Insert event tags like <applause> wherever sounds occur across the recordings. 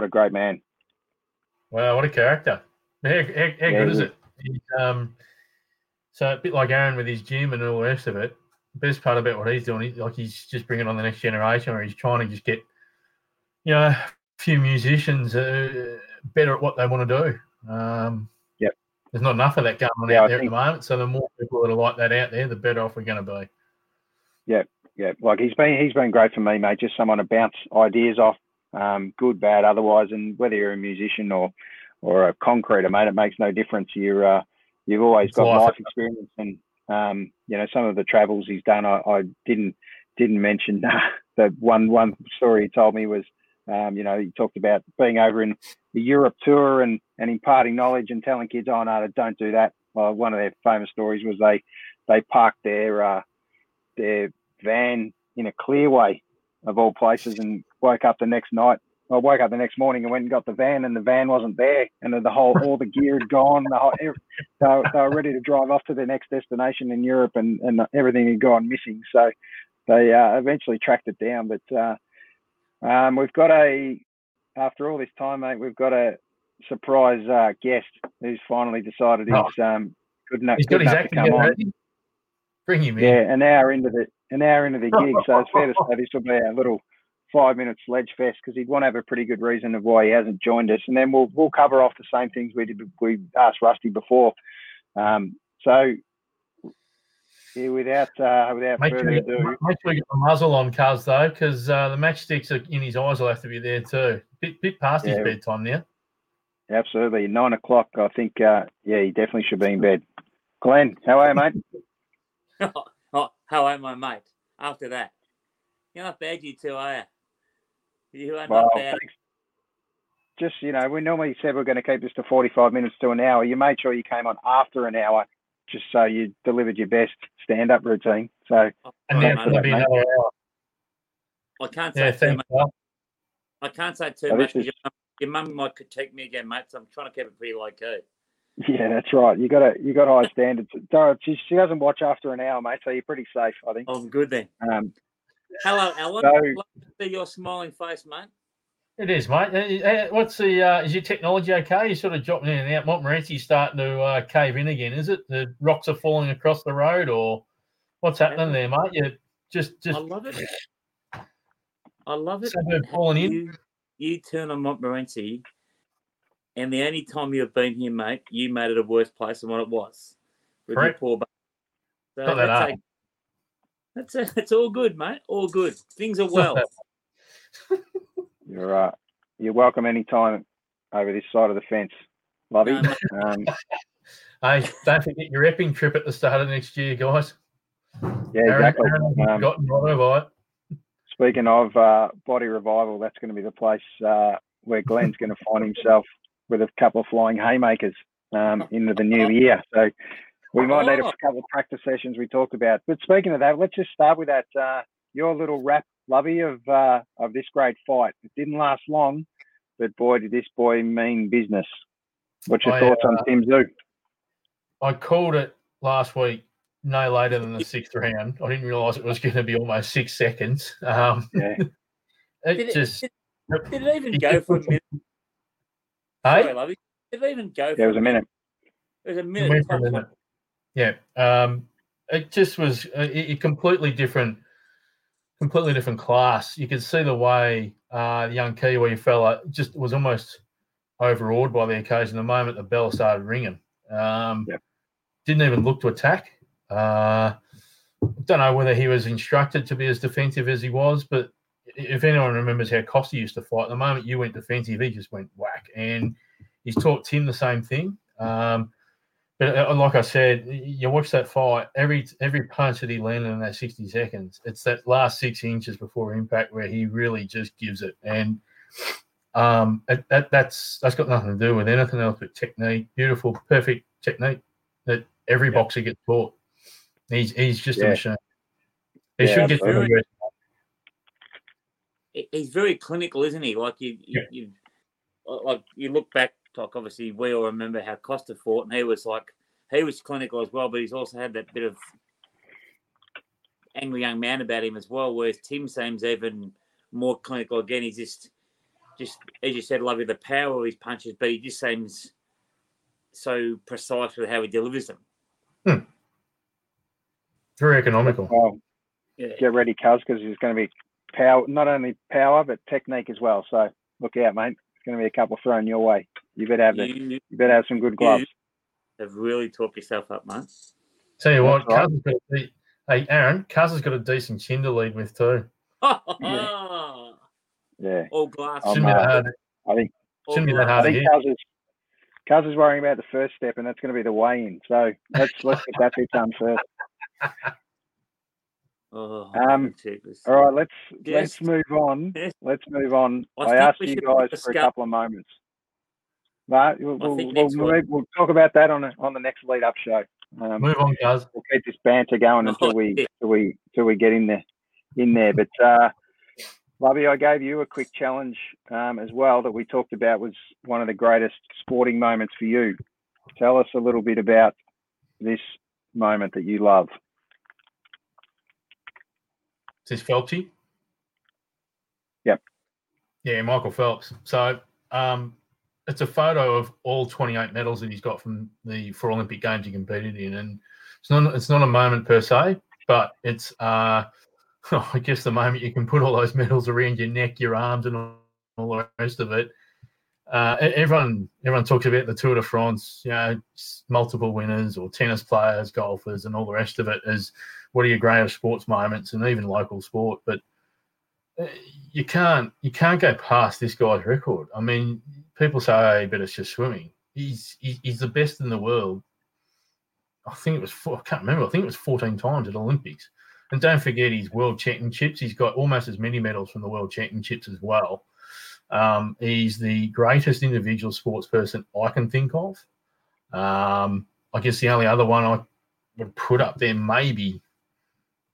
what a great man. Wow, what a character! How, how, how yeah, good is it? He's, um, so a bit like Aaron with his gym and all the rest of it. The best part about what he's doing, he, like he's just bringing on the next generation, or he's trying to just get, you know, a few musicians uh, better at what they want to do. Um, yep. There's not enough of that going on yeah, out there at the moment. So the more people that are like that out there, the better off we're going to be. Yeah, yeah. Like he's been he's been great for me, mate. Just someone to bounce ideas off, um, good, bad, otherwise. And whether you're a musician or or a concreter, mate, it makes no difference. You're uh, you've always it's got life, life experience, and um, you know some of the travels he's done. I, I didn't didn't mention uh, <laughs> the one one story he told me was, um, you know, he talked about being over in the Europe tour and and imparting knowledge and telling kids, oh no, don't do that. Well, one of their famous stories was they they parked their uh, their van in a clearway of all places and woke up the next night I woke up the next morning and went and got the van, and the van wasn't there, and the whole all the gear had gone. The whole, they, were, they were ready to drive off to their next destination in Europe, and, and everything had gone missing. So they uh, eventually tracked it down. But uh, um, we've got a after all this time, mate, we've got a surprise uh, guest who's finally decided he's oh. um, good enough, good enough to come on. Bring him in. Yeah, an hour into the an hour into the gig, so it's fair to <laughs> say this will be a little five minute sledge fest because he'd want to have a pretty good reason of why he hasn't joined us, and then we'll we'll cover off the same things we did we asked Rusty before. Um, so yeah, without uh, without make further sure, ado, make sure you get the muzzle on Cuz though, because uh, the matchsticks are in his eyes will have to be there too. Bit bit past yeah. his bedtime now. Absolutely, nine o'clock. I think. Uh, yeah, he definitely should be in bed. Glenn, how are you, mate? <laughs> oh, how are my mate? After that, you're not bad, you two, are you? You are well, not bad. Thanks. Just, you know, we normally said we're going to keep this to 45 minutes to an hour. You made sure you came on after an hour just so you delivered your best stand up routine. So, and now it's going to be another hour. I can't say yeah, too much. Well. I can't say too so much. Is... Your mum might critique me again, mate. So I'm trying to keep it pretty low key. Yeah, that's right. You got a you got high standards. She, she doesn't watch after an hour, mate. So you're pretty safe, I think. I'm good then. Um, Hello, Alan. So, see your smiling face, mate. It is, mate. Uh, uh, what's the? Uh, is your technology okay? You sort of dropping in and out. Montmorency's starting to uh, cave in again. Is it? The rocks are falling across the road, or what's happening there, mate? You just, just. I love it. I love it. falling in. You, you turn on Montmorency, and the only time you've been here, mate, you made it a worse place than what it was. With Correct. your poor. So Got that that's a, it's all good, mate. All good. Things are well. <laughs> You're right. Uh, you're welcome anytime over this side of the fence. Love you. Um, <laughs> hey, don't forget your Epping trip at the start of next year, guys. Yeah, Aaron, exactly. Aaron um, speaking of uh, body revival, that's going to be the place uh, where Glenn's going to find himself with a couple of flying haymakers um, into the new year. So we might need a oh. couple of practice sessions we talked about. But speaking of that, let's just start with that. Uh, your little rap, Lovey, of uh, of this great fight. It didn't last long, but boy, did this boy mean business. What's your I, thoughts uh, on Tim Tszyu? I called it last week, no later than the sixth round. I didn't realise it was going to be almost six seconds. Um, yeah. <laughs> it did just. It, did, did, it even go for a minute? <laughs> Hey? Sorry, Lovey. Did it even go? Yeah, it was a minute. It was a minute. A minute. Yeah, um, it just was a, a, completely different, completely different class. You could see the way uh, the young Kiwi fella just was almost overawed by the occasion. The moment the bell started ringing, um, yeah. didn't even look to attack. Uh, don't know whether he was instructed to be as defensive as he was, but if anyone remembers how Costa used to fight, the moment you went defensive, he just went whack. And he's taught Tim the same thing. Um, uh, like I said, you watch that fight. Every every punch that he landed in that sixty seconds, it's that last six inches before impact where he really just gives it. And um, that that's that's got nothing to do with anything else but technique. Beautiful, perfect technique that every yeah. boxer gets taught. He's he's just yeah. a machine. He yeah, should get very, He's very clinical, isn't he? Like you, you, you like you look back like obviously we all remember how Costa fought, and he was like he was clinical as well, but he's also had that bit of angry young man about him as well. Whereas Tim seems even more clinical. Again, he's just just as you said, lovely the power of his punches, but he just seems so precise with how he delivers them. Hmm. Very economical. Well, yeah. get ready, Cuz, because he's going to be power, not only power but technique as well. So look out, mate. It's going to be a couple thrown your way. You better have the, you, you better have some good gloves. Have really talked yourself up, mate. Tell you what, right. Cuz has got a, hey Aaron, Cuz has got a decent chin to lead with too. yeah. <laughs> yeah. All glass. Shouldn't be that hard. I think shouldn't be that hard. I think Cuz is, Cuz is worrying about the first step, and that's going to be the weigh in. So let's let's get that bit done first. <laughs> Oh, um, all right, let's yes. let's move on. Yes. Let's move on. I, I asked you guys for a couple of moments. But we'll, we'll, we'll, we'll, talk about that on a, on the next lead up show. Um, move on, guys. We'll keep this banter going oh, until we until we until we get in there in there. But uh, Lovey, I gave you a quick challenge um, as well that we talked about was one of the greatest sporting moments for you. Tell us a little bit about this moment that you love. Is this Phelpsy? Yep. Yeah, Michael Phelps. So um, it's a photo of all 28 medals that he's got from the four Olympic Games he competed in, and it's not it's not a moment per se, but it's uh, <laughs> I guess the moment you can put all those medals around your neck, your arms, and all the rest of it. Uh, everyone everyone talks about the Tour de France, you know, multiple winners or tennis players, golfers, and all the rest of it as what are your greatest sports moments and even local sport. But you can't you can't go past this guy's record. I mean, people say, but it's just swimming. He's he's the best in the world. I think it was four, I can't remember. I think it was 14 times at Olympics. And don't forget his world championships. He's got almost as many medals from the world championships as well. Um, he's the greatest individual sports person I can think of. Um, I guess the only other one I would put up there maybe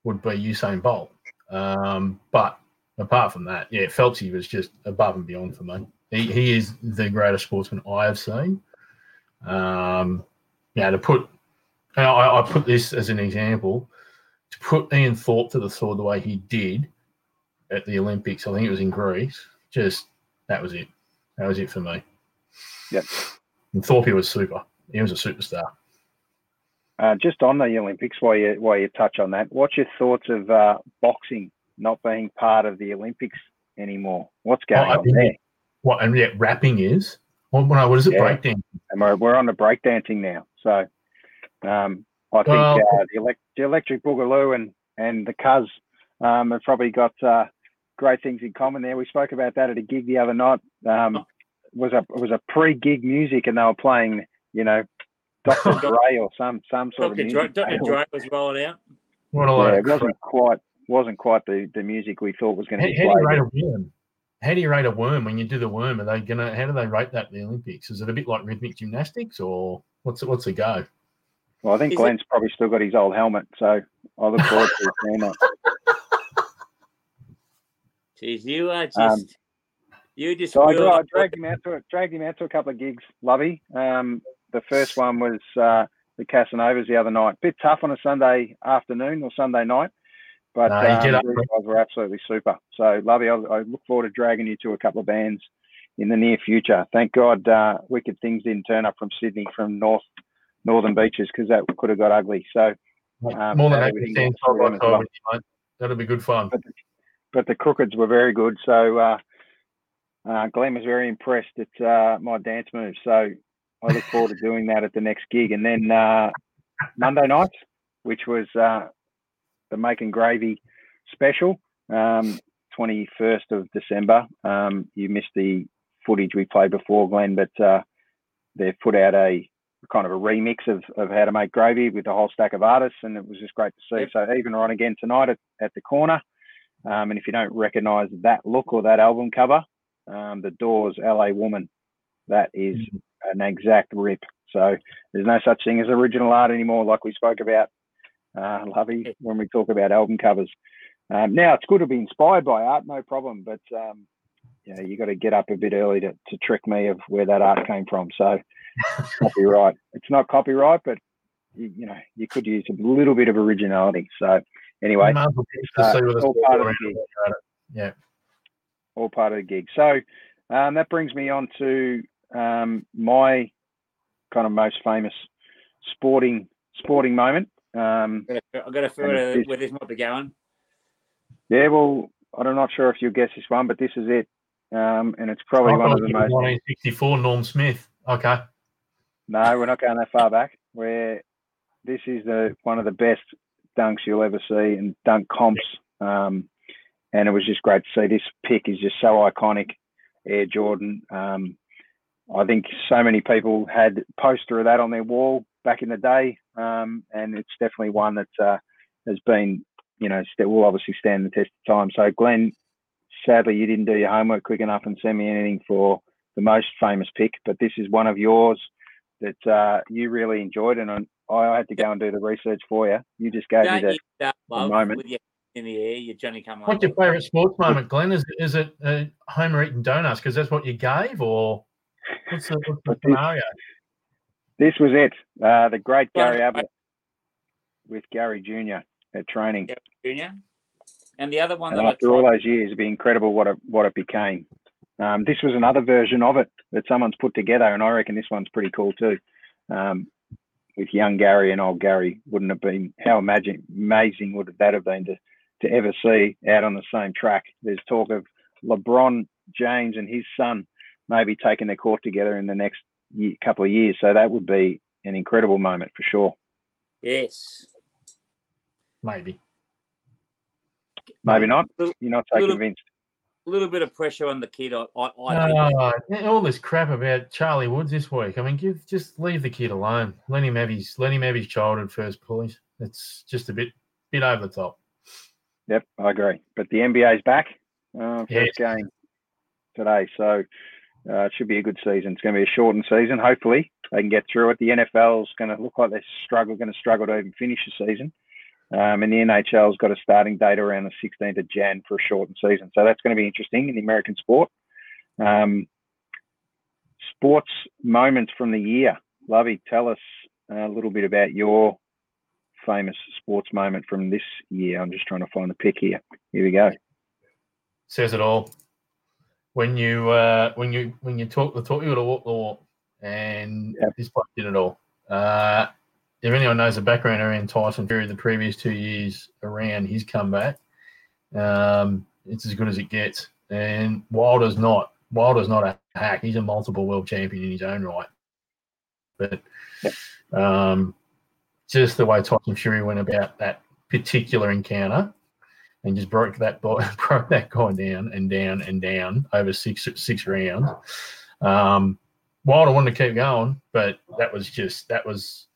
would be Usain Bolt. Um, but apart from that, yeah, Phelpsy was just above and beyond for me. He, he is the greatest sportsman I have seen. Um, yeah, to put, I, I put this as an example, to put Ian Thorpe to the sword the way he did at the Olympics, I think it was in Greece, just that was it. That was it for me. Yep. And Thorpe was super. He was a superstar. Uh, just on the Olympics, while you while you touch on that, what's your thoughts of uh, boxing not being part of the Olympics anymore? What's going oh, on there? What and yet rapping is. What, what is it? Yeah. Breakdancing. And we're, we're on the breakdancing now. So um, I think uh, the, elect, the, electric boogaloo and and the Cuz um, have probably got uh, great things in common there. We spoke about that at a gig the other night. Um, oh. was a was a pre-gig music, and they were playing, you know, Dr. <laughs> Dre or some some sort Dr. of music. Dre, Dr. Dre was rolling out. What a yeah, it wasn't quite wasn't quite the, the music we thought was going to be. How do you rate a worm? How do you rate a worm when you do the worm? Are they gonna? How do they rate that in the Olympics? Is it a bit like rhythmic gymnastics, or what's it, what's the go? Well, I think Is Glenn's it... probably still got his old helmet, so I look forward to <laughs> seeing that. Jeez, you are just. Um, you just. So I, I dragged him out to dragged him out to a couple of gigs, Lovey. Um, the first one was uh, the Casanovas the other night. Bit tough on a Sunday afternoon or Sunday night, but no, um, guys were absolutely super. So, Lovey, I, I, look forward to dragging you to a couple of bands in the near future. Thank God, uh, Wicked Things didn't turn up from Sydney from North Northern Beaches because that could have got ugly. So, um, more than happy well. That'll be good fun. But the, but the Crookeds were very good. So, uh, uh, Glenn was very impressed at uh, my dance moves. So I look forward to doing that at the next gig. And then uh, Monday night, which was uh, the Making Gravy special, um, 21st of December. Um, you missed the footage we played before, Glenn, but uh, they've put out a kind of a remix of, of how to make gravy with a whole stack of artists, and it was just great to see. Yep. So even on again tonight at, at the corner. Um, and if you don't recognise that look or that album cover, um, the Doors LA Woman, that is mm-hmm an exact rip. So there's no such thing as original art anymore, like we spoke about, uh, Lovey, when we talk about album covers. Um, now it's good to be inspired by art, no problem, but um, you know you got to get up a bit early to, to trick me of where that art came from. So <laughs> copyright, it's not copyright, but you, you, know you could use a little bit of originality. So anyway, uh, all part of the gig. Yeah, all part of the gig. So Um, that brings me on to um, my kind of most famous sporting sporting moment. Um, I've got a feel where this might be going. Yeah, well, I'm not sure if you'll guess this one, but this is it, um, and it's probably one of the most. 1964, Norm Smith. Okay. No, we're not going that far back. Where this is the one of the best dunks you'll ever see, and dunk comps. Um, and it was just great to see. This pick is just so iconic. Air Jordan. Um, I think so many people had poster of that on their wall back in the day, um, and it's definitely one that uh, has been, you know, st- will obviously stand the test of time. So, Glenn, sadly, you didn't do your homework quick enough and send me anything for the most famous pick, but this is one of yours that uh, you really enjoyed, and I, I had to go and do the research for you. You just gave Don't me that, that moment. With your in the air, your Johnny come What's your favourite sports moment, Glenn? Is is it uh, Homer eating donuts because that's what you gave, or what's the, what's the scenario? This was it. Uh, the great Gary Ablett with Gary Jr. at training. Jr. And the other one and after all those years, it'd be incredible what it what it became. Um, this was another version of it that someone's put together, and I reckon this one's pretty cool too. Um, with young Gary and old Gary, wouldn't have been how amazing, amazing would that have been to to ever see out on the same track. There's talk of LeBron James and his son maybe taking the court together in the next year, couple of years. So that would be an incredible moment for sure. Yes. Maybe. Maybe not. You're not so little, convinced. A little bit of pressure on the kid. I, I, I all this crap about Charlie Woods this week. I mean, give, just leave the kid alone. Let him have his let him have his childhood first, please. It's just a bit bit over the top. Yep, I agree. But the NBA's back. Uh, first yes. game today, so uh, it should be a good season. It's going to be a shortened season. Hopefully, they can get through it. The NFL's going to look like they're struggle, going to struggle to even finish the season. Um, and the NHL's got a starting date around the 16th of Jan for a shortened season. So that's going to be interesting in the American sport. Um, sports moments from the year. Lovey, tell us a little bit about your famous sports moment from this year. I'm just trying to find the pick here. Here we go. Says it all. When you uh, when you when you talk the talk, you got to walk the walk, and yep. this bloke did it all. Uh, if anyone knows the background around Tyson Fury the previous two years around his comeback, um, it's as good as it gets. And Wilder's not. Wilder's not a hack. He's a multiple world champion in his own right. But um, just the way Tyson Fury went about that particular encounter and just broke that <laughs> broke that guy down and down and down over six six rounds. Um, Wilder wanted to keep going, but that was just that was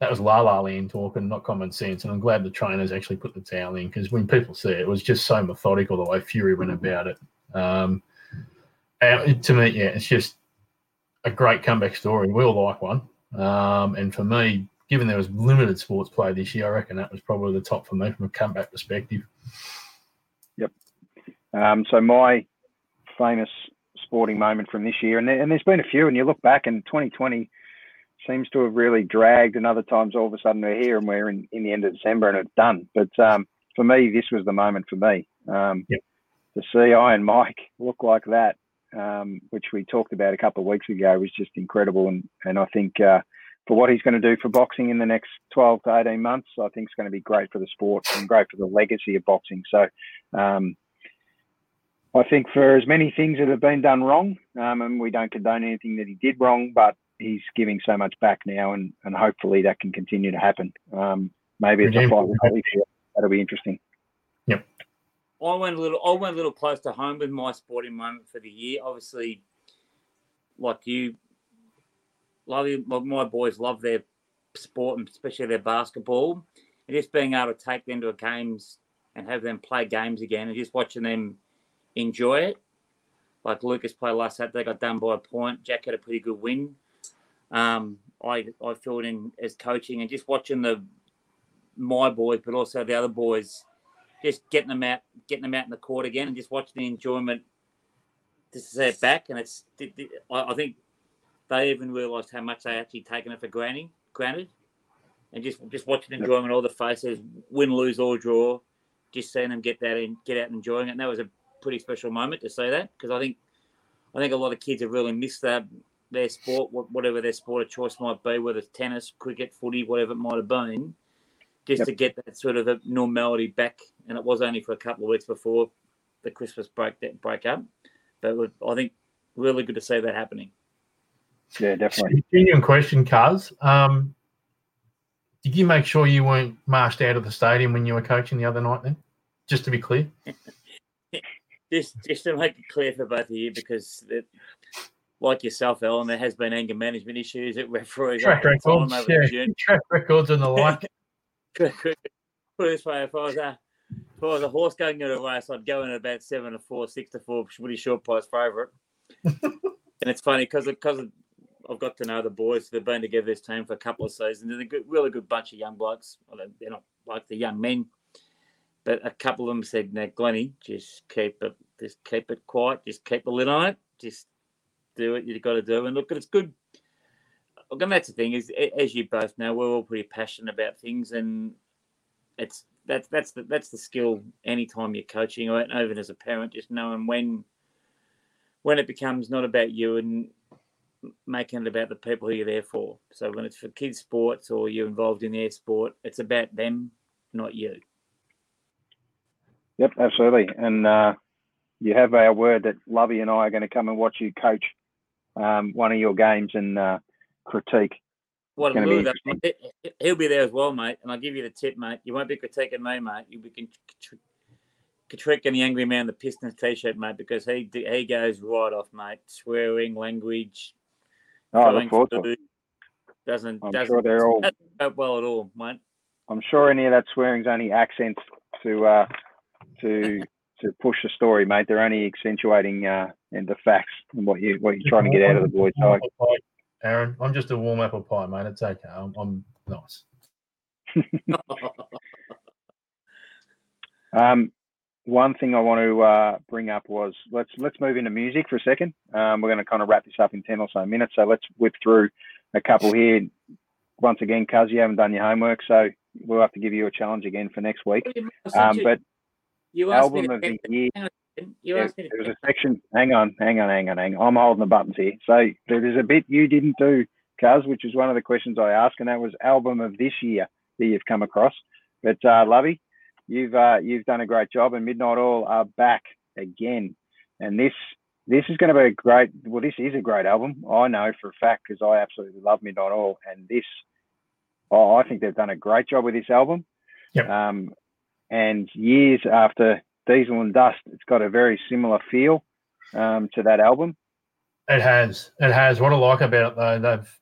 that was la la land talking, not common sense. And I'm glad the trainers actually put the towel in because when people see it, it was just so methodical the way Fury went about it. Um, and to me, yeah, it's just a great comeback story. We all like one. Um, and for me, given there was limited sports play this year, I reckon that was probably the top for me from a comeback perspective. Yep. Um, so my famous sporting moment from this year, and, there, and there's been a few, and you look back, and 2020 seems to have really dragged, and other times all of a sudden we're here and we're in, in the end of December and it's done. But um, for me, this was the moment for me. Um, yep. To see Iron Mike look like that, um, which we talked about a couple of weeks ago, was just incredible, and and I think. Uh, for what he's going to do for boxing in the next 12 to 18 months, I think it's going to be great for the sport and great for the legacy of boxing. So, um, I think for as many things that have been done wrong, um, and we don't condone anything that he did wrong, but he's giving so much back now, and, and hopefully that can continue to happen. Um, maybe it's a fight with That'll be interesting. Yep. I went a little. I went a little close to home with my sporting moment for the year. Obviously, like you, love my boys love their sport and especially their basketball. And just being able to take them to games and have them play games again and just watching them enjoy it. Like Lucas played last Saturday, got done by a point. Jack had a pretty good win. Um, I I filled in as coaching and just watching the my boys, but also the other boys, just getting them out, getting them out in the court again, and just watching the enjoyment. To see it back, and it's I think they even realised how much they actually taken it for granted, granted, and just just watching enjoyment, all the faces, win, lose or draw, just seeing them get that and get out and enjoying it. And that was a pretty special moment to see that because I think I think a lot of kids have really missed that their sport, whatever their sport of choice might be, whether it's tennis, cricket, footy, whatever it might have been, just yep. to get that sort of a normality back. And it was only for a couple of weeks before the Christmas break that break up, but I think really good to see that happening. Yeah, definitely. Genuine question, Cuz. Um, did you make sure you weren't marched out of the stadium when you were coaching the other night? Then, just to be clear. <laughs> just, just to make it clear for both of you, because it, like yourself, Ellen, there has been anger management issues at referees. Track records, yeah. Track records and the <laughs> like. Put it this way: if I was a if I was a horse going in a race, I'd go in at about seven to four, six to four, pretty short price favourite. <laughs> and it's funny because because I've got to know the boys. They've been together this team for a couple of seasons. They're a good, really good bunch of young blokes. Well, they're not like the young men, but a couple of them said, "Now, Glenny, just keep it, just keep it quiet. Just keep a lid on it. Just do what you've got to do." And look, it's good. Look, and that's the thing is, as you both know, we're all pretty passionate about things, and it's that's that's the that's the skill. Anytime you're coaching, or even as a parent, just knowing when when it becomes not about you and making it about the people who you're there for. So when it's for kids sports or you're involved in their sport, it's about them, not you. Yep, absolutely. And uh, you have our word that Lovey and I are going to come and watch you coach um, one of your games and uh, critique. What well, be he'll be there as well, mate. And I'll give you the tip, mate. You won't be critiquing me, mate. You'll be critiquing the angry man, the Pistons t-shirt, mate, because he he goes right off, mate. Swearing, language, Oh, I look forward to it. Doesn't I'm doesn't, sure they're all well at all, mate. I'm sure any of that swearing's only accents to uh, to to push the story, mate. They're only accentuating uh, and the facts and what you what you're trying to get out of the boys. Side. Aaron, I'm just a warm apple pie, mate. It's okay. I'm, I'm nice. <laughs> um, one thing I want to uh, bring up was let's let's move into music for a second. Um, we're going to kind of wrap this up in ten or so minutes, so let's whip through a couple here. Once again, Cuz, you haven't done your homework, so we'll have to give you a challenge again for next week. Um, but you album of the year. You yeah, there was a section. Hang on, hang on, hang on, hang on. I'm holding the buttons here. So there is a bit you didn't do, Cuz, which is one of the questions I asked, and that was album of this year that you've come across. But uh, Lovey, you've uh, you've done a great job, and Midnight Oil are back again. And this this is going to be a great. Well, this is a great album. I know for a fact because I absolutely love Midnight Oil, and this. Oh, I think they've done a great job with this album. Yep. Um, and years after Diesel and Dust, it's got a very similar feel um, to that album. It has. It has. What I like about it though, they've.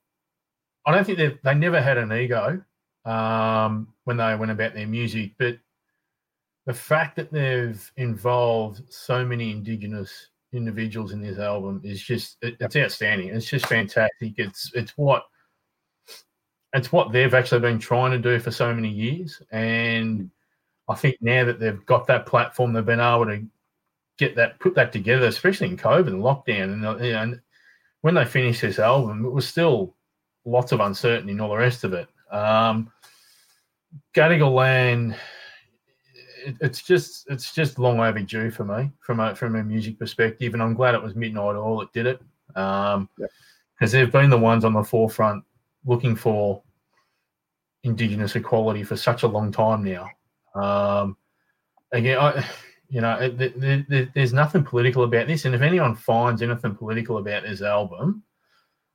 I don't think they they never had an ego um, when they went about their music, but the fact that they've involved so many indigenous individuals in this album is just it, it's outstanding. It's just fantastic. It's it's what it's what they've actually been trying to do for so many years, and I think now that they've got that platform, they've been able to get that put that together, especially in COVID and lockdown. And, uh, know, when they finished this album, it was still lots of uncertainty and all the rest of it. Um, Gadigal Land it, it's just it's just long overdue for me from a from a music perspective, and I'm glad it was Midnight Oil that did it. Um, because they've been the ones on the forefront looking for Indigenous equality for such a long time now. Um, again, I, you know, it, it, it, there's nothing political about this, and if anyone finds anything political about this album,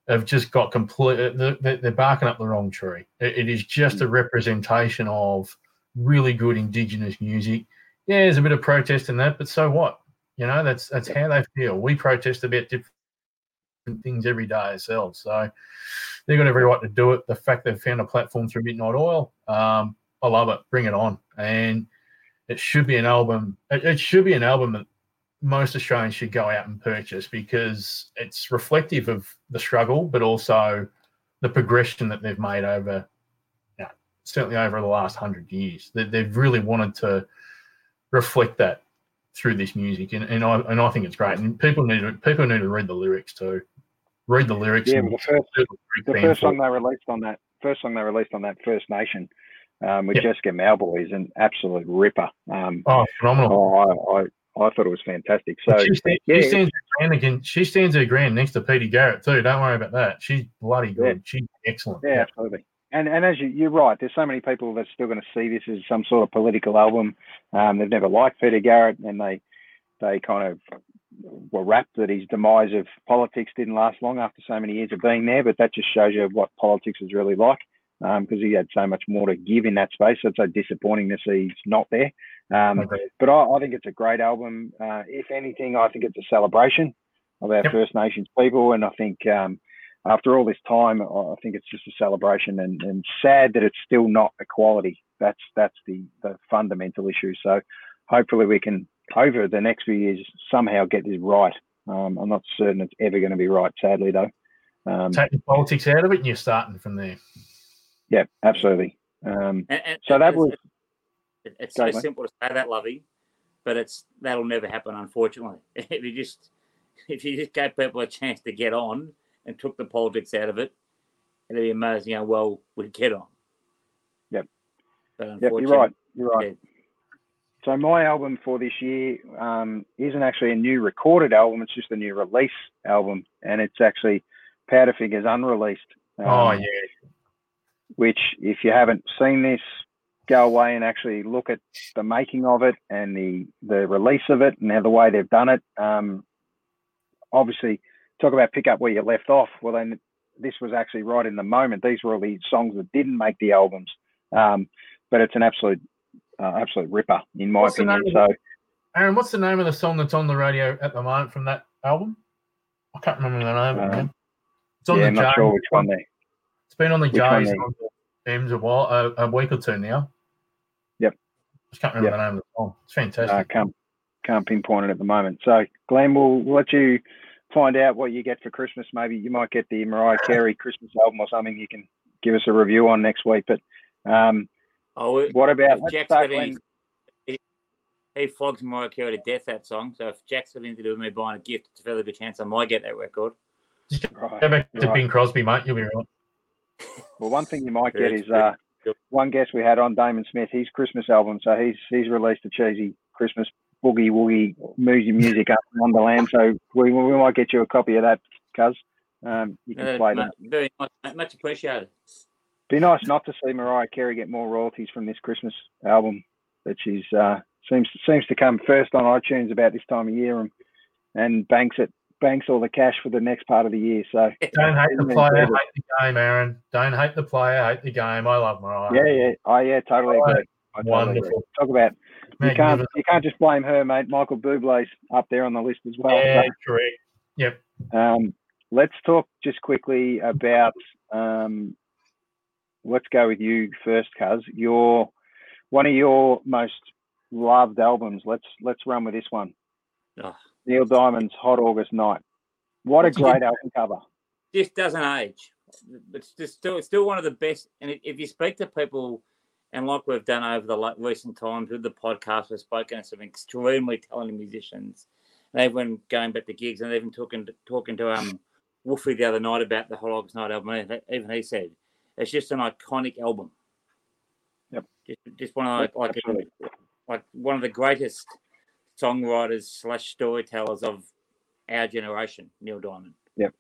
they've just got complete. They're, they're barking up the wrong tree. it is just a representation of really good indigenous music. Yeah, there's a bit of protest in that, but so what? You know, that's that's how they feel. We protest about different things every day ourselves. So they've got every right to do it. The fact they've found a platform through Midnight Oil, um, I love it. Bring it on. And it should be an album. It, it should be an album that most Australians should go out and purchase because it's reflective of the struggle, but also the progression that they've made over certainly over the last hundred years. They, they've really wanted to reflect that through this music, and, and I and I think it's great. And people need to people need to read the lyrics too. Read the lyrics. Yeah, the first the first song they released on that first song they released on that First Nation um, with yep. Jessica Mauboy is an absolute ripper. Um, oh, phenomenal! Oh, I, I I thought it was fantastic. So she, yeah. stands grand again. She stands her grand next to Peter Garrett too. Don't worry about that. She's bloody good. Yeah. She's excellent. Yeah, absolutely. And and as you, you're right, there's so many people that's still going to see this as some sort of political album. Um, they've never liked Peter Garrett, and they they kind of were wrapped that his demise of politics didn't last long after so many years of being there. But that just shows you what politics is really like because um, he had so much more to give in that space. So it's so disappointing to see he's not there. Um, okay. But I, I, think it's a great album. Uh, if anything, I think it's a celebration of our yep. First Nations people, and I think um, after all this time, I think it's just a celebration, and, and sad that it's still not equality. That's that's the the fundamental issue. So hopefully we can over the next few years somehow get this right. Um, I'm not certain it's ever going to be right, sadly though. Um, Take the politics out of it, and you're starting from there. Yeah, absolutely. Um, and, and, so that was. It's so simple to say that, Lovey, but it's that'll never happen, unfortunately. <laughs> if you just if you just gave people a chance to get on and took the politics out of it, it'd be amazing how well we'd get on. Yep. But yep, you're right. You're right. Yeah. So my album for this year um, isn't actually a new recorded album; it's just a new release album, and it's actually Powder Powderfinger's unreleased. Um, oh yeah. Which, if you haven't seen this, go away and actually look at the making of it and the the release of it and how the way they've done it. Um, obviously, talk about pick up where you left off. Well, then this was actually right in the moment. These were all the songs that didn't make the albums, um, but it's an absolute uh, absolute ripper in my what's opinion. So, Aaron, what's the name of the song that's on the radio at the moment from that album? I can't remember the name. Um, it's on yeah, the I'm not sure which one there. It's been on the J's M's a while, a, a, week or two now. Yep. Just can't remember yep. the name of the song. It's fantastic. I uh, can't can't pinpoint it at the moment. So, Glenn, we'll let you find out what you get for Christmas. Maybe you might get the Mariah Carey Christmas album or something. You can give us a review on next week. But um, oh, what about Jack's he, he flogs Mariah Carey to death that song. So if Jack's got anything to do with me buying a gift, it's a fairly good chance I might get that record. Right, go back to right. Bing Crosby, mate. You'll be right. <laughs> Well, one thing you might get is uh, one guest we had on Damon Smith. His Christmas album, so he's he's released a cheesy Christmas boogie woogie music music up on the land. So we, we might get you a copy of that, cuz. Um, you can uh, play much, that. Very much, much appreciated. Be nice not to see Mariah Carey get more royalties from this Christmas album that she's uh, seems seems to come first on iTunes about this time of year and and banks it banks all the cash for the next part of the year. So <laughs> don't hate the player, hate the game, Aaron. Don't hate the player, hate the game. I love Mariah. Yeah, yeah, oh yeah, totally agree. I totally Wonderful. Agree. Talk about you can't you can't just blame her, mate. Michael Bublé's up there on the list as well. Yeah, so, correct. Yep. Um, let's talk just quickly about. Um, let's go with you first, Cuz. Your one of your most loved albums. Let's let's run with this one. Oh. Neil Diamond's Hot August Night. What a great album cover. This doesn't age. It's just still it's still one of the best. And if you speak to people and like we've done over the recent times with the podcast, we've spoken to some extremely talented musicians. They've been going back to gigs and they've talking to, talking to um Wolfie the other night about the August Night album. Even he said it's just an iconic album. Yep. Just, just one of like like, like one of the greatest songwriters slash storytellers of our generation, Neil Diamond. Yep.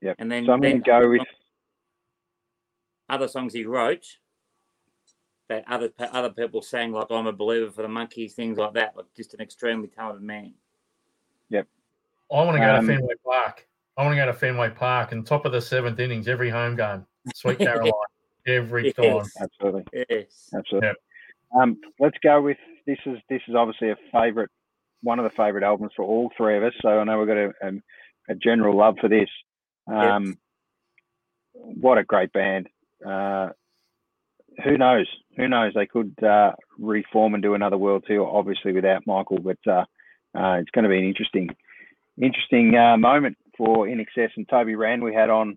Yep. And then so I'm going to go with other songs he wrote that other other people sang like "I'm a Believer" for the Monkees, things like that. Like just an extremely talented man. Yep. I want to go um, to Fenway Park. I want to go to Fenway Park and top of the seventh innings, every home game, Sweet <laughs> Caroline, every time. Absolutely. Yes. Absolutely. Yep. Um, let's go with this. Is this is obviously a favourite, one of the favourite albums for all three of us. So I know we've got a, a, a general love for this. Um, yes. What a great band! Uh, who knows? Who knows? They could uh, reform and do another world tour, obviously without Michael, but uh, uh, it's going to be an interesting, interesting uh, moment for INXS and Toby Rand we had on,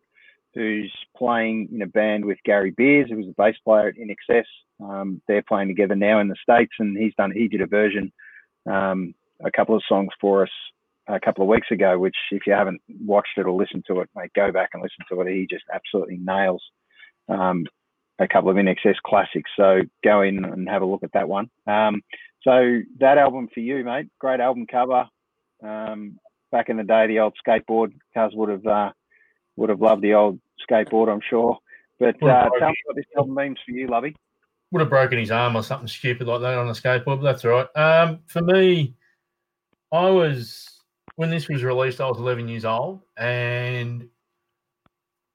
who's playing in a band with Gary Beers, who was a bass player at INXS. Um, they're playing together now in the states, and he's done he did a version, um, a couple of songs for us a couple of weeks ago, which if you haven't watched it or listened to it, mate, go back and listen to it. He just absolutely nails. Um, a couple of INXS classics. So go in and have a look at that one. Um, so that album for you, mate. Great album cover. Um, back in the day, the old skateboard. Cuz would have uh, would have loved the old skateboard, I'm sure. But uh, tell me what this album means for you, Lovey. Would have broken his arm or something stupid like that on a skateboard, but that's all right. Um, for me, I was when this was released, I was 11 years old, and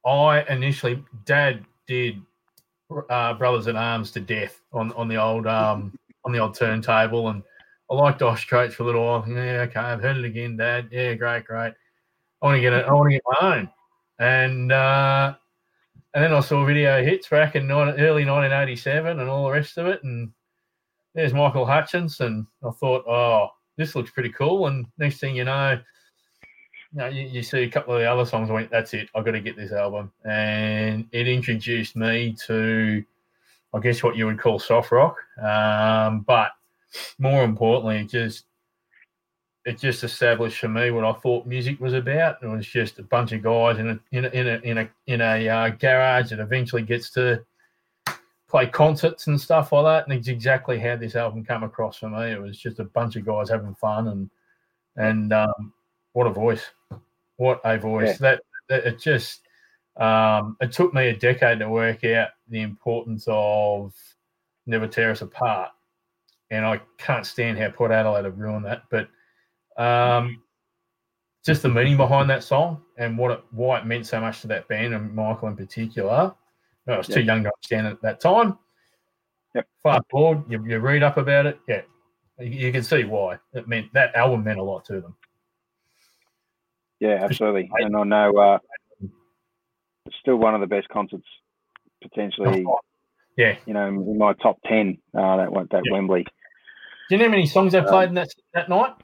I initially, Dad did uh, Brothers in Arms to death on on the old um on the old turntable, and I liked Dire Straits for a little while. Yeah, okay, I've heard it again, Dad. Yeah, great, great. I want to get it. I want to get my own, and uh, and then I saw video hits back in early 1987 and all the rest of it, and there's Michael Hutchence, and I thought, oh, this looks pretty cool. And next thing you know, know, you, you see a couple of the other songs. I went, that's it. I've got to get this album, and it introduced me to, I guess, what you would call soft rock. Um, but more importantly, it just it just established for me what I thought music was about. It was just a bunch of guys in a in a in a in a, in a uh, garage that eventually gets to play concerts and stuff like that. And it's exactly how this album came across for me. It was just a bunch of guys having fun and and um, what a voice, what a voice. Yeah. That, that it just um, it took me a decade to work out the importance of Never Tear Us Apart, and I can't stand how Port Adelaide have ruined that. But um, just the meaning behind that song and what it, why it meant so much to that band and Michael in particular. I was too young to understand it at that time. Yep. Fast forward, you, you read up about it. Yeah, you, you, can see why it meant that album meant a lot to them. Yeah, absolutely. And I know uh, it's still one of the best concerts potentially. Oh, yeah, you know, in my top ten. Uh, that went that yeah. Wembley. Do you know how many songs they played um, in that that night?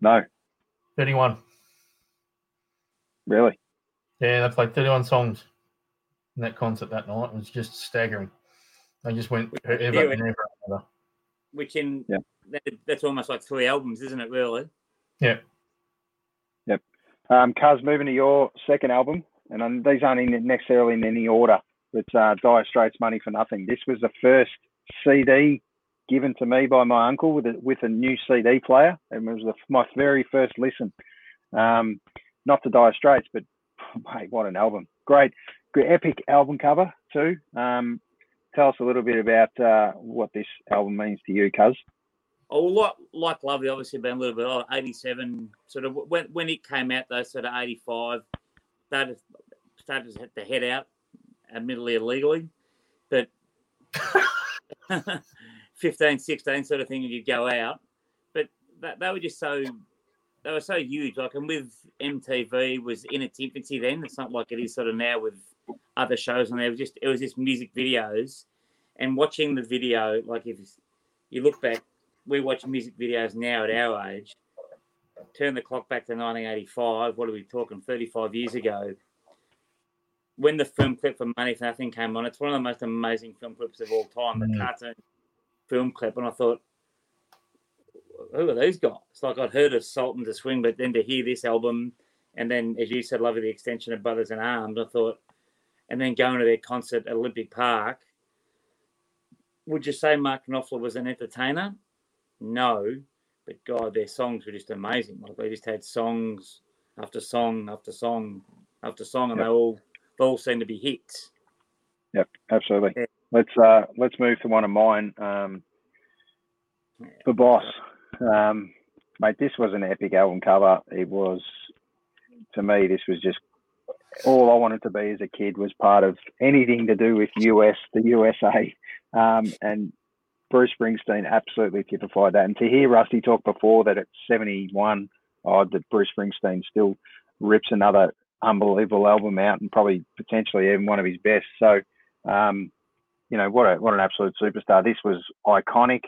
No. 31. Really? Yeah, they played 31 songs in that concert that night. It was just staggering. They just went forever yeah, and ever. Which in yeah. that's almost like three albums, isn't it? Really? Yeah. Um, Cuz, moving to your second album, and um, these aren't in necessarily in any order. But uh, Dire Straits, Money for Nothing. This was the first CD given to me by my uncle with a, with a new CD player, and it was the, my very first listen. Um, not to Dire Straits, but <laughs> mate, what an album! Great, great epic album cover too. Um, tell us a little bit about uh, what this album means to you, Cuz. Oh, like like Lovely, obviously been a little bit oh, 87, sort of when when it came out, though, sort of 85, started started to head out, admittedly illegally, but <laughs> 15, 16 sort of thing, and you'd go out. But that, they were just so they were so huge. Like, and with MTV was in its infancy then. It's not like it is sort of now with other shows, and there was just it was just music videos, and watching the video. Like, if you look back, we watch music videos now at our age. Turn the clock back to 1985. What are we talking? 35 years ago. When the film clip for Money for Nothing came on, it's one of the most amazing film clips of all time. The mm. cartoon film clip, and I thought, who are these guys? Like I'd heard of Sultans of Swing, but then to hear this album, and then as you said, loving the extension of Brothers in Arms, I thought, and then going to their concert at Olympic Park. Would you say Mark Knopfler was an entertainer? No, but God, their songs were just amazing. Like they just had songs after song after song after song, and yep. they all they all seemed to be hits. Yep, absolutely. Yeah. Let's uh, let's move to one of mine. Um, the boss, um, mate. This was an epic album cover. It was to me. This was just all I wanted to be as a kid was part of anything to do with US, the USA, um, and Bruce Springsteen absolutely typified that. And to hear Rusty talk before that at 71, oh, that Bruce Springsteen still rips another unbelievable album out and probably potentially even one of his best. So, um, you know, what a what an absolute superstar. This was iconic.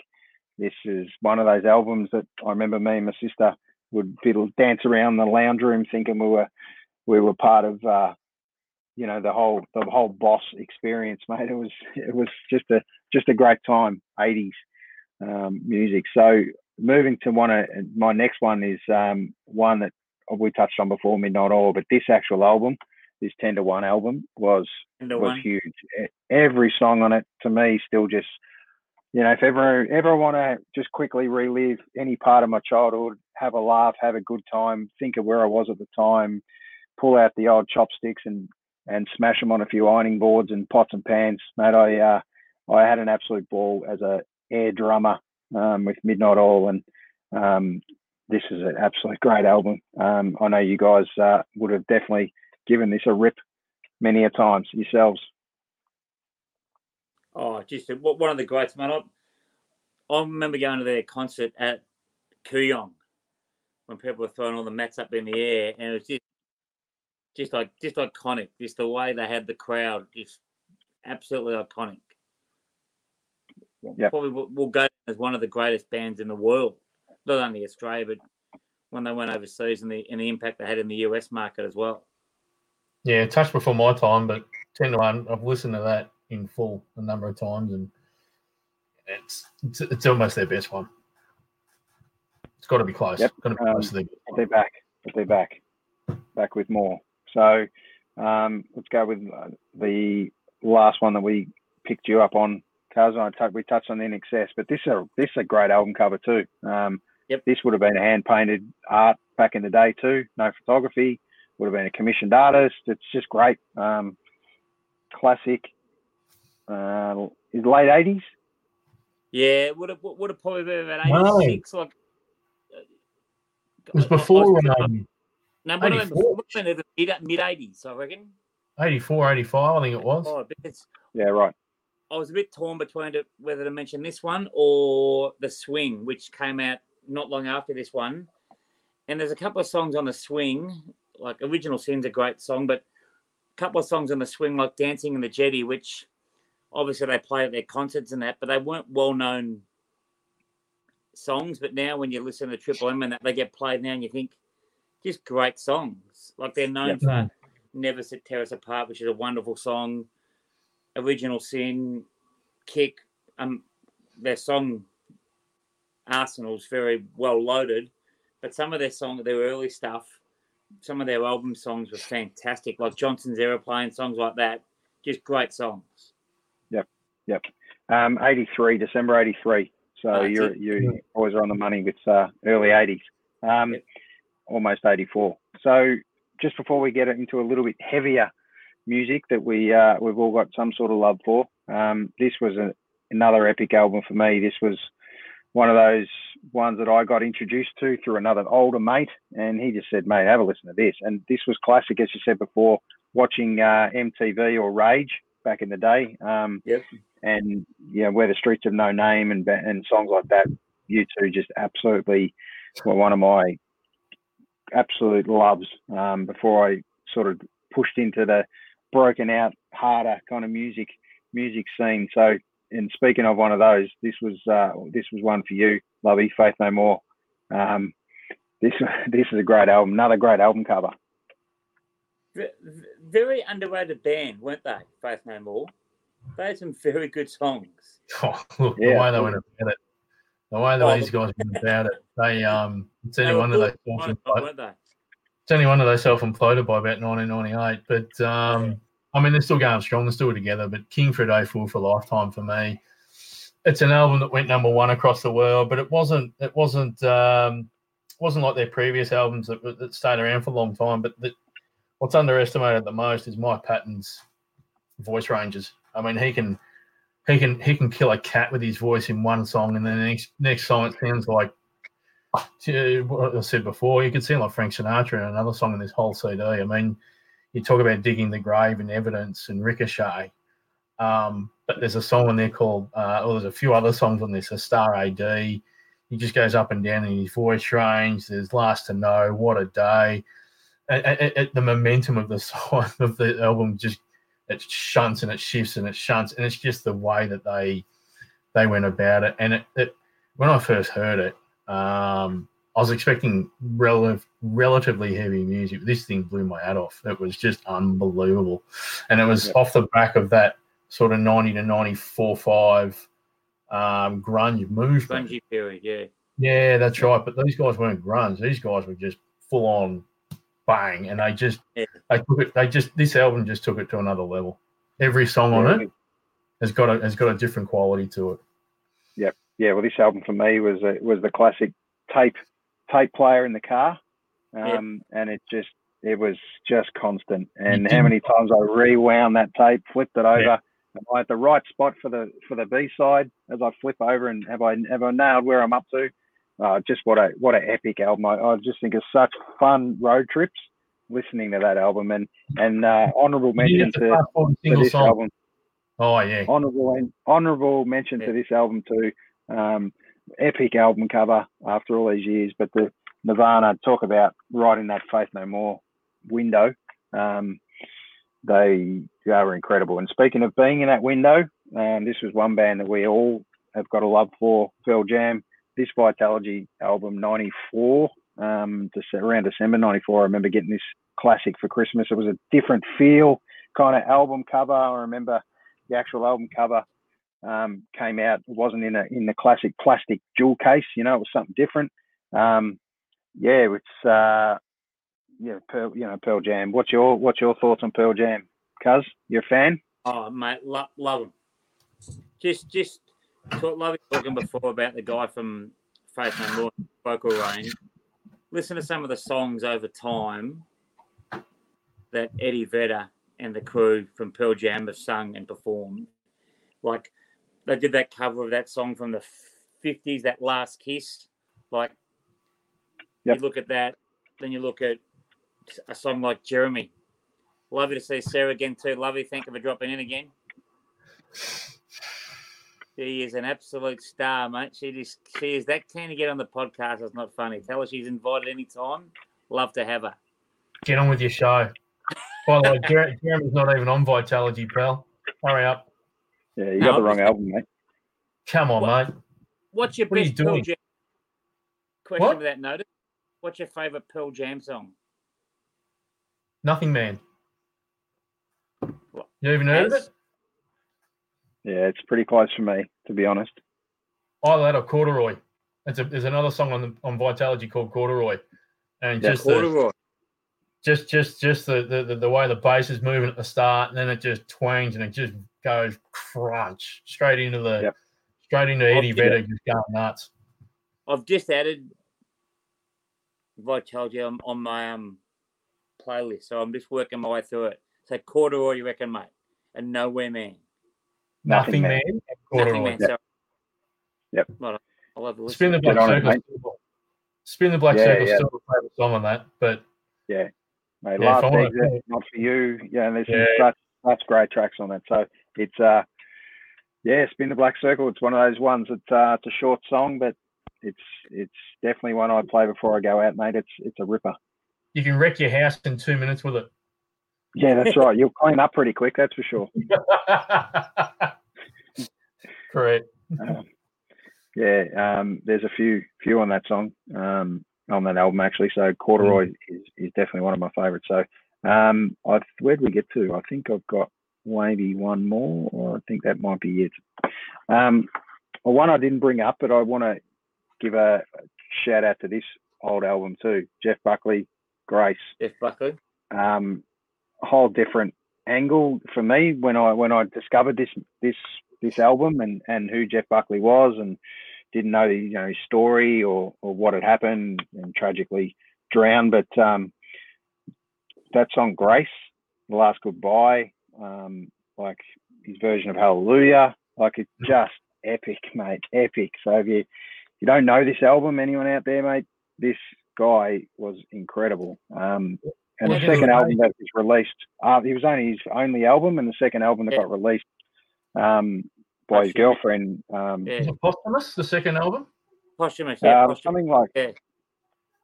This is one of those albums that I remember me and my sister would fiddle dance around the lounge room thinking we were we were part of uh, you know the whole the whole boss experience, mate. It was it was just a just a great time, 80s um, music. So moving to one of my next one is um, one that we touched on before, Midnight Oil, but this actual album this 10 to 1 album was was huge. Every song on it to me still just you know, if ever ever want to just quickly relive any part of my childhood, have a laugh, have a good time, think of where I was at the time, pull out the old chopsticks and and smash them on a few ironing boards and pots and pans, mate. I uh, I had an absolute ball as a air drummer um, with Midnight Oil, and um, this is an absolute great album. Um, I know you guys uh, would have definitely given this a rip many a times yourselves. Oh, just one of the greats, man. I, I remember going to their concert at Kooyong when people were throwing all the mats up in the air, and it was just, just like, just iconic. Just the way they had the crowd, just absolutely iconic. Yep. Probably will go as one of the greatest bands in the world, not only Australia, but when they went overseas and the and the impact they had in the US market as well. Yeah, touched before my time, but ten to one, I've listened to that in full a number of times, and it's it's, it's almost their best one. It's got to be close. Yep. Got to be um, close to their they're back. They're back. Back with more. So um, let's go with uh, the last one that we picked you up on. Cars I t- we touched on INXS, but this is a this is a great album cover too. Um, yep. This would have been a hand painted art back in the day too. No photography. Would have been a commissioned artist. It's just great. Um, classic. Uh, is late eighties. Yeah, would have would have probably been about eighty six. No. Like it was before. Um, no, would have been mid mid eighties, I reckon. 84, 85, I think it was. Oh, yeah, right. I was a bit torn between whether to mention this one or the Swing, which came out not long after this one. And there's a couple of songs on the Swing, like Original Sin's a great song, but a couple of songs on the Swing, like Dancing in the Jetty, which obviously they play at their concerts and that, but they weren't well known songs. But now when you listen to Triple M and that they get played now, and you think just great songs. Like they're known yep. for Never Set Tear Us Apart, which is a wonderful song. Original Sin, Kick, um, their song Arsenal's very well loaded, but some of their song, their early stuff, some of their album songs were fantastic, like Johnson's Aeroplane, songs like that. Just great songs. Yep, yep. Um, 83, December 83. So you're, you always are on the money with uh, early 80s, um, yep. Almost 84. So just before we get into a little bit heavier music that we uh, we've all got some sort of love for, um, this was a, another epic album for me. This was one of those ones that I got introduced to through another older mate, and he just said, "Mate, have a listen to this." And this was classic, as you said before, watching uh, MTV or Rage back in the day. Um, yep and yeah, where the streets have no name and and songs like that. You two just absolutely were one of my absolute loves um, before I sort of pushed into the broken out harder kind of music music scene. So, and speaking of one of those, this was uh, this was one for you, Lovey, Faith No More. Um, this <laughs> this is a great album, another great album cover. Very underrated band, weren't they? Faith No More. They had some very good songs. <laughs> Oh, look, yeah. the way they went about it, the way the oh, these guys went about it, they um, it's only one of those. It's only one of those self-employed by about 1998, but um, yeah. I mean they're still going strong, they're still together. But King for a Day, Fool for Lifetime for me, it's an album that went number one across the world, but it wasn't it wasn't um, wasn't like their previous albums that, that stayed around for a long time. But that, what's underestimated the most is Mike Patton's voice ranges. I mean, he can he can he can kill a cat with his voice in one song, and then the next next song it sounds like what I said before. You could sound like Frank Sinatra in another song in this whole CD. I mean, you talk about digging the grave and evidence and Ricochet. Um, but there's a song on there called, uh, there's a few other songs on this, a Star AD. He just goes up and down in his voice range. There's Last to Know, What a Day. At, the momentum of the <laughs> song of the album just it shunts and it shifts and it shunts, and it's just the way that they they went about it. And it, it when I first heard it, um, I was expecting relative, relatively heavy music. This thing blew my hat off. It was just unbelievable, and it was yeah. off the back of that sort of ninety to ninety four five um, grunge movement. Grungy period, yeah. Yeah, that's right. But these guys weren't grunge. These guys were just full on bang, and they just yeah. they took it. They just this album just took it to another level. Every song yeah. on it has got a has got a different quality to it. Yep. Yeah. Well, this album for me was a, was the classic tape tape player in the car, um, yep. and it just it was just constant. And how many times I rewound that tape, flipped it over. Yep. Am I at the right spot for the for the B side as I flip over and have I have I nailed where I'm up to? Uh, just what a what an epic album! I, I just think it's such fun road trips listening to that album and and uh, honourable mention to, to this song. album. Oh yeah, honourable honourable mention yeah. to this album too. Um, epic album cover after all these years, but the Nirvana talk about writing that Faith No More window. Um, they are incredible. And speaking of being in that window, um, this was one band that we all have got a love for, Pearl Jam. This Vitalogy album, 94, um, around December 94, I remember getting this classic for Christmas. It was a different feel kind of album cover. I remember the actual album cover um, came out. It wasn't in a in the classic plastic jewel case. You know, it was something different. Um, yeah, it's uh, yeah, Pearl, you know, Pearl Jam. What's your what's your thoughts on Pearl Jam? Cuz, you're a fan? Oh, mate, lo- love them. Just just talk, love talking before about the guy from Faith No More vocal range. Listen to some of the songs over time that Eddie Vedder and the crew from Pearl Jam have sung and performed. Like they did that cover of that song from the 50s, that last kiss. Like yep. you look at that, then you look at a song like Jeremy. Lovely to see Sarah again too. Lovely, thank you for dropping in again. She is an absolute star, mate. She just she is that keen to get on the podcast. It's not funny. Tell her she's invited anytime. Love to have her. Get on with your show. By the way, <laughs> Jeremy's not even on Vitalogy, pal. Hurry up. Yeah, you got no, the wrong album, mate. Come on, what, mate. What's your what best Pearl Jam? Question what? that noted. What's your favourite Pearl Jam song? Nothing Man. You even heard of it? Yeah, it's pretty close for me, to be honest. I let a corduroy. It's a, there's another song on the, on Vitalogy called Corduroy, and yeah, just corduroy. The, just just just the, the the way the bass is moving at the start, and then it just twangs and it just goes crunch straight into the yep. straight into Eddie Vedder, just going nuts. I've just added Vitalogy on, on my um playlist. So I'm just working my way through it. So corduroy, you reckon, mate, and nowhere man. Nothing, man. man. Nothing man. Yep. yep. I love the Spin the black circle. Spin the black yeah, circle. Yeah. Still a favorite song on that, but yeah, mate. Yeah, last exit, not for you. Yeah, and there's yeah. such such great tracks on that. So it's uh, yeah, spin the black circle. It's one of those ones that uh, it's a short song, but it's it's definitely one I play before I go out, mate. It's it's a ripper you can wreck your house in two minutes with it. Yeah, that's right. You'll clean up pretty quick, that's for sure. <laughs> Correct. Um, yeah, um, there's a few few on that song, um, on that album actually. So Corduroy mm. is, is definitely one of my favourites. So um, I've, where did we get to? I think I've got maybe one more, or I think that might be it. Um, well, one I didn't bring up, but I want to give a shout out to this old album too. Jeff Buckley, Grace. Jeff Buckley. Um, a whole different angle for me when I when I discovered this this this album and and who Jeff Buckley was and didn't know the you know his story or or what had happened and tragically drowned. But um, that song Grace, the last goodbye, um, like his version of Hallelujah, like it's just epic, <laughs> mate, epic. So if you if you don't know this album, anyone out there, mate, this guy was incredible. Um, and the second album that was released, uh, it was only his only album, and the second album that yeah. got released um, by his girlfriend. Um, yeah. posthumous, the second album? Posthumous, yeah. Uh, something like yeah.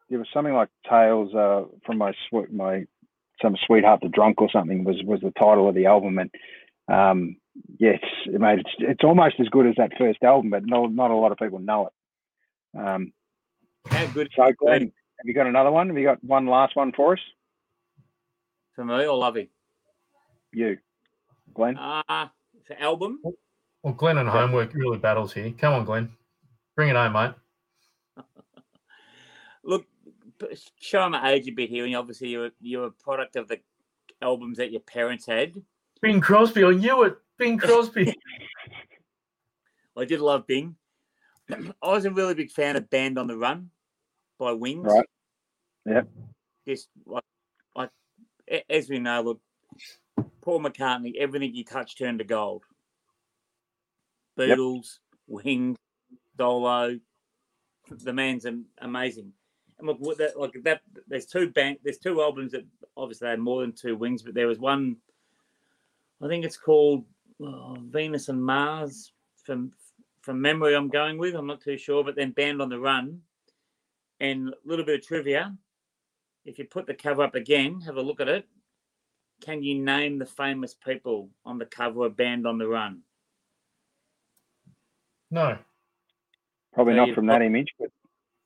it was something like Tales uh, from my my some sweetheart the drunk or something was was the title of the album, and um, yes, it made it's, it's almost as good as that first album, but not not a lot of people know it. Um, How good? So Glenn, have you got another one? Have you got one last one for us? For me or Lovey? You, Glenn. Uh, for album. Well, Glenn and homework really battles here. Come on, Glenn. Bring it home, mate. <laughs> Look, show my age a bit here, and obviously you're you're a product of the albums that your parents had. Bing Crosby, I knew it. Bing Crosby. <laughs> <laughs> I did love Bing. <clears throat> I was a really big fan of Band on the Run. by Wings. Right. Yep. Just like, like as we know, look, Paul McCartney, everything he touched turned to gold. Beatles, yep. Wings, Dolo, the man's amazing. And look, that, like that, there's two band, there's two albums that obviously had more than two wings, but there was one. I think it's called oh, Venus and Mars. From from memory, I'm going with. I'm not too sure, but then Band on the Run, and a little bit of trivia. If you put the cover up again, have a look at it. Can you name the famous people on the cover of Band on the Run? No. Probably so not from got, that image, but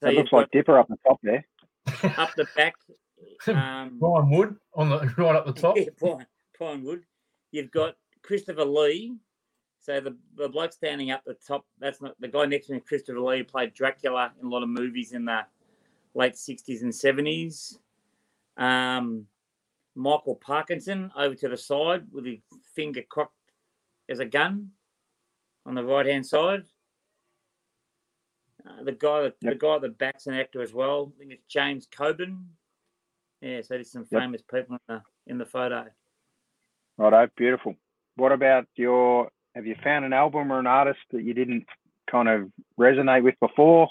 so it looks like Dipper up the top there. <laughs> Up the back. <laughs> Um, Brian Wood on the <laughs> right up the top. Yeah, Brian, Brian Wood. You've got Christopher Lee. So the, the bloke standing up the top, that's not the guy next to me, Christopher Lee, played Dracula in a lot of movies in the late 60s and 70s. Um, Michael Parkinson over to the side with his finger cocked as a gun on the right hand side. Uh, the guy, yep. the guy that backs an actor as well. I think it's James Coburn. Yeah, so there's some famous people in the in the photo. Righto, beautiful. What about your? Have you found an album or an artist that you didn't kind of resonate with before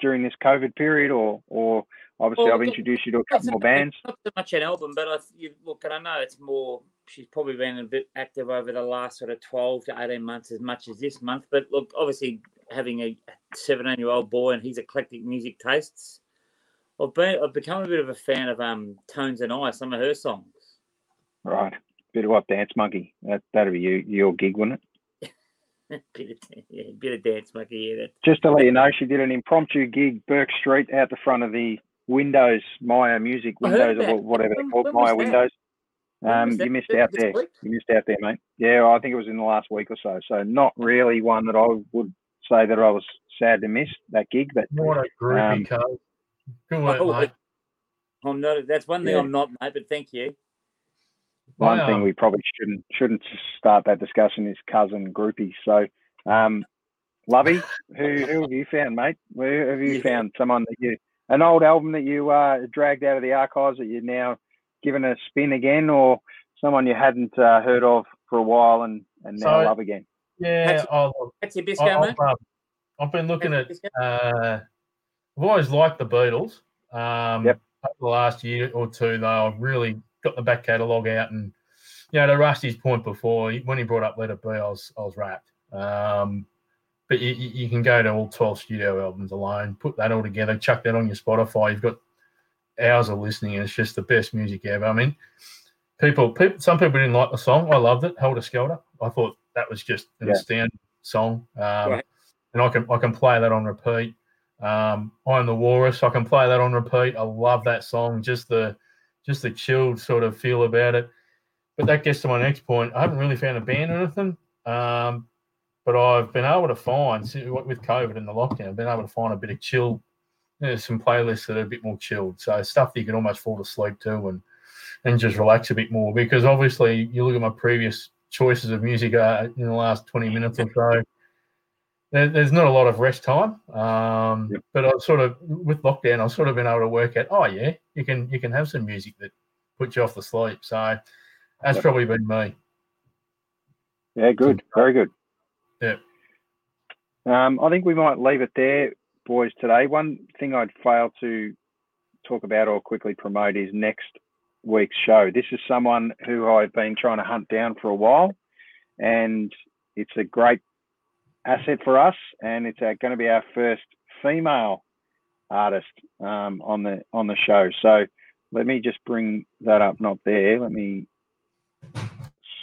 during this COVID period, or or obviously well, I've introduced you to a couple more bands. Not so much an album, but I you, look, and I know it's more. She's probably been a bit active over the last sort of twelve to eighteen months, as much as this month. But look, obviously having a 17 year old boy and his eclectic music tastes, I've been I've become a bit of a fan of um Tones and I, some of her songs. Right, bit of what Dance Monkey. That that'd be you, your gig, wouldn't it? <laughs> bit of yeah, bit of Dance Monkey. Yeah. That. Just to let you know, she did an impromptu gig, Bourke Street, out the front of the Windows Myer Music Windows or whatever they're called, Myer Windows. Um, you missed out there. Week? You missed out there, mate. Yeah, I think it was in the last week or so. So not really one that I would say that I was sad to miss that gig. But what a groovy um, Good work, oh, mate. I'm not. That's one thing yeah. I'm not, mate. But thank you. One wow. thing we probably shouldn't shouldn't start that discussion is cousin groupie. So, um, Lovey, who who have you found, mate? Where have you yeah. found someone that you an old album that you uh, dragged out of the archives that you're now giving a spin again, or someone you hadn't uh, heard of for a while and and now so, love again? Yeah, I'll, that's your discount, I've, uh, I've been looking at. Uh, I've always liked the Beatles. Um, yep. Over the last year or two, though, I've really got the back catalogue out, and you know, to Rusty's point before, when he brought up Let It Be, I was I was wrapped. Um, but you, you can go to all 12 studio albums alone, put that all together, chuck that on your Spotify. You've got hours of listening, and it's just the best music ever. I mean, people, people, some people didn't like the song. I loved it, Helter Skelter. I thought that was just an yeah. astounding song. Um, right. And I can I can play that on repeat. Um, I'm the Walrus. I can play that on repeat. I love that song. Just the just the chilled sort of feel about it. But that gets to my next point. I haven't really found a band or anything. Um, but I've been able to find with COVID and the lockdown, I've been able to find a bit of chill. There's some playlists that are a bit more chilled, so stuff that you can almost fall asleep to and and just relax a bit more. Because obviously, you look at my previous choices of music uh, in the last 20 minutes or so. There, there's not a lot of rest time, um, yep. but I've sort of with lockdown, I've sort of been able to work out. Oh yeah, you can you can have some music that puts you off the sleep. So that's yep. probably been me. Yeah, good, very good. Yeah. Um, I think we might leave it there, boys. Today, one thing I'd fail to talk about or quickly promote is next week's show. This is someone who I've been trying to hunt down for a while, and it's a great asset for us. And it's going to be our first female artist um, on the on the show. So let me just bring that up. Not there. Let me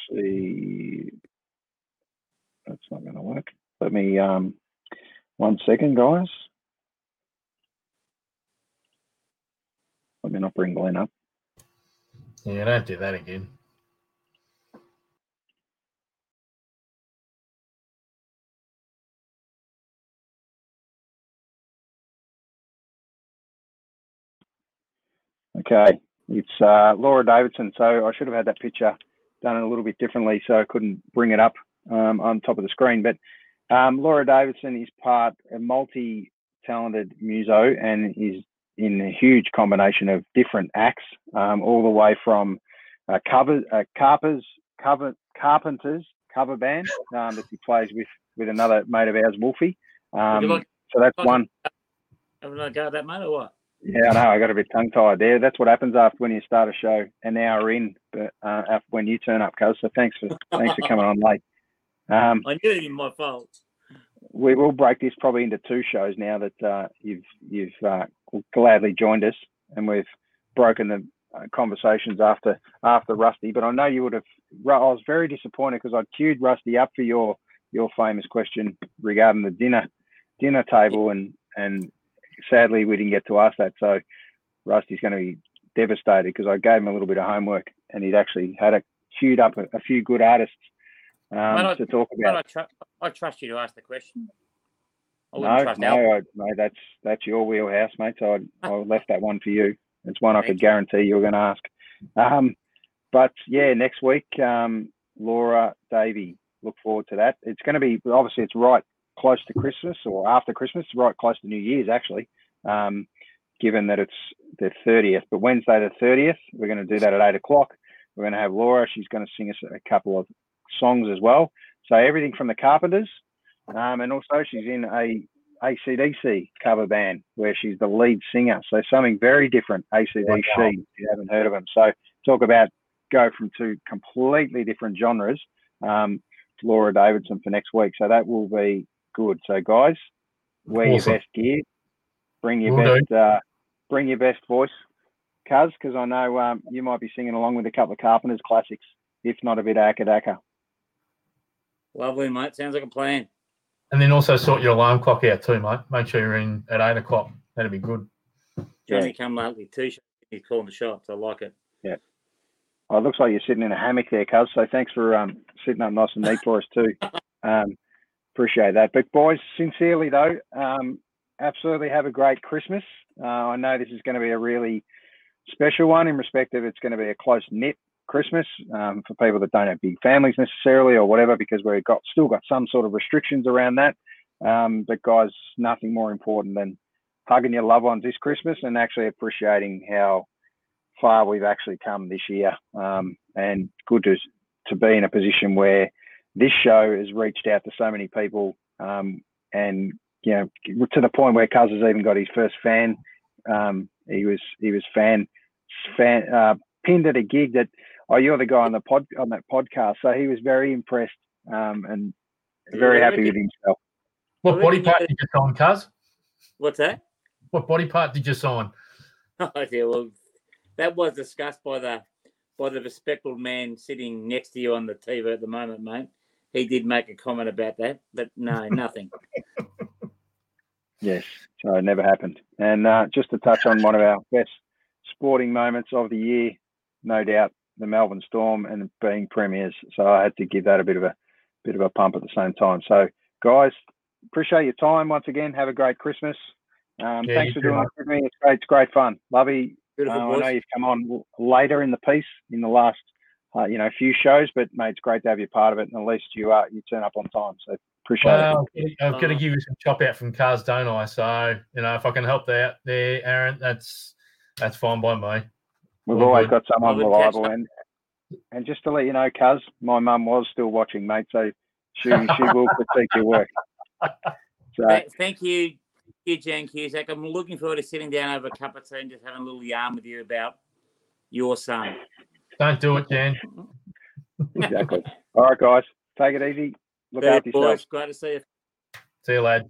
see. That's not going to work. Let me um, one second, guys. Let me not bring Glenn up. Yeah, don't do that again. Okay, it's uh, Laura Davidson. So I should have had that picture done a little bit differently, so I couldn't bring it up um, on top of the screen. But um, Laura Davidson is part a multi-talented muso and is in a huge combination of different acts, um, all the way from uh, cover, uh, carpers, cover, carpenters cover band um, that he plays with with another mate of ours, Wolfie. Um, like, so that's like, one. Having a go at that, mate, or what? Yeah, I know. I got a bit tongue tied there. That's what happens after when you start a show an hour in, but uh, when you turn up, cuz. So thanks for thanks for coming on late. Um, I knew it was my fault. We will break this probably into two shows now that uh, you've you've uh, gladly joined us, and we've broken the uh, conversations after after Rusty. But I know you would have. I was very disappointed because I queued Rusty up for your your famous question regarding the dinner dinner table, and and sadly we didn't get to ask that. So Rusty's going to be devastated because I gave him a little bit of homework, and he'd actually had a queued up a, a few good artists um, I, to talk about. I, tr- I, trust you to ask the question. no, no, I, no, that's that's your wheelhouse, mate. So I, <laughs> I left that one for you. It's one I could guarantee you were going to ask. Um, but yeah, next week, um, Laura Davey. Look forward to that. It's going to be obviously it's right close to Christmas or after Christmas, right close to New Year's actually. Um, given that it's the 30th, but Wednesday the 30th, we're going to do that at eight o'clock. We're going to have Laura. She's going to sing us a couple of songs as well. So everything from the Carpenters, um, and also she's in a ACDC cover band where she's the lead singer. So something very different, ACDC, wow. if you haven't heard of them. So talk about go from two completely different genres. Um, Laura Davidson for next week. So that will be good. So guys, wear awesome. your best gear, bring your will best, uh, bring your best voice, Cuz, because I know um, you might be singing along with a couple of Carpenters classics, if not a bit of Akadaka. Lovely, mate. Sounds like a plan. And then also sort your alarm clock out too, mate. Make sure you're in at eight o'clock. That'd be good. Johnny yeah. come lately t-shirt. He's calling the shots. I like it. Yeah. Oh, it looks like you're sitting in a hammock there, cuz. So thanks for um, sitting up nice and neat for us too. <laughs> Um, appreciate that. But boys, sincerely though, um, absolutely have a great Christmas. Uh, I know this is going to be a really special one in respect of it's going to be a close knit Christmas um, for people that don't have big families necessarily or whatever, because we've got still got some sort of restrictions around that. Um, but guys, nothing more important than hugging your loved ones this Christmas and actually appreciating how far we've actually come this year. Um, and good to to be in a position where this show has reached out to so many people, um, and you know to the point where Cuz has even got his first fan. Um, he was he was fan fan uh, pinned at a gig that oh, you're the guy on the pod on that podcast. So he was very impressed um, and very yeah, happy with himself. What body part did you sign, Cuz? What's that? What body part did you sign? <laughs> Oh yeah, well, that was discussed by the by the bespectacled man sitting next to you on the TV at the moment, mate. He did make a comment about that, but no, <laughs> nothing. yes, so it never happened. And uh, just to touch on one of our best sporting moments of the year, no doubt the Melbourne Storm and being premiers. So I had to give that a bit of a bit of a pump at the same time. So guys, appreciate your time once again. Have a great Christmas. Um, yeah, thanks for doing it with me. It's great. It's great fun. Lovey, uh, I know you've come on later in the piece in the last uh, you know few shows, but mate, it's great to have you part of it. And at least you uh, you turn up on time. So appreciate well, it. I've got to give you some chop out from cars, don't I? So you know if I can help that there, Aaron, that's that's fine by me. We've All always mm-hmm. got someone reliable, and and just to let you know, Cuz, my mum was still watching, mate. So she she will <laughs> critique your work. <laughs> So, thank you, you Jan Cusack. I'm looking forward to sitting down over a cup of tea and just having a little yarn with you about your son. Don't do it, Jan. <laughs> exactly. All right, guys, take it easy. Look after yourself. Great to see you. See you, lad.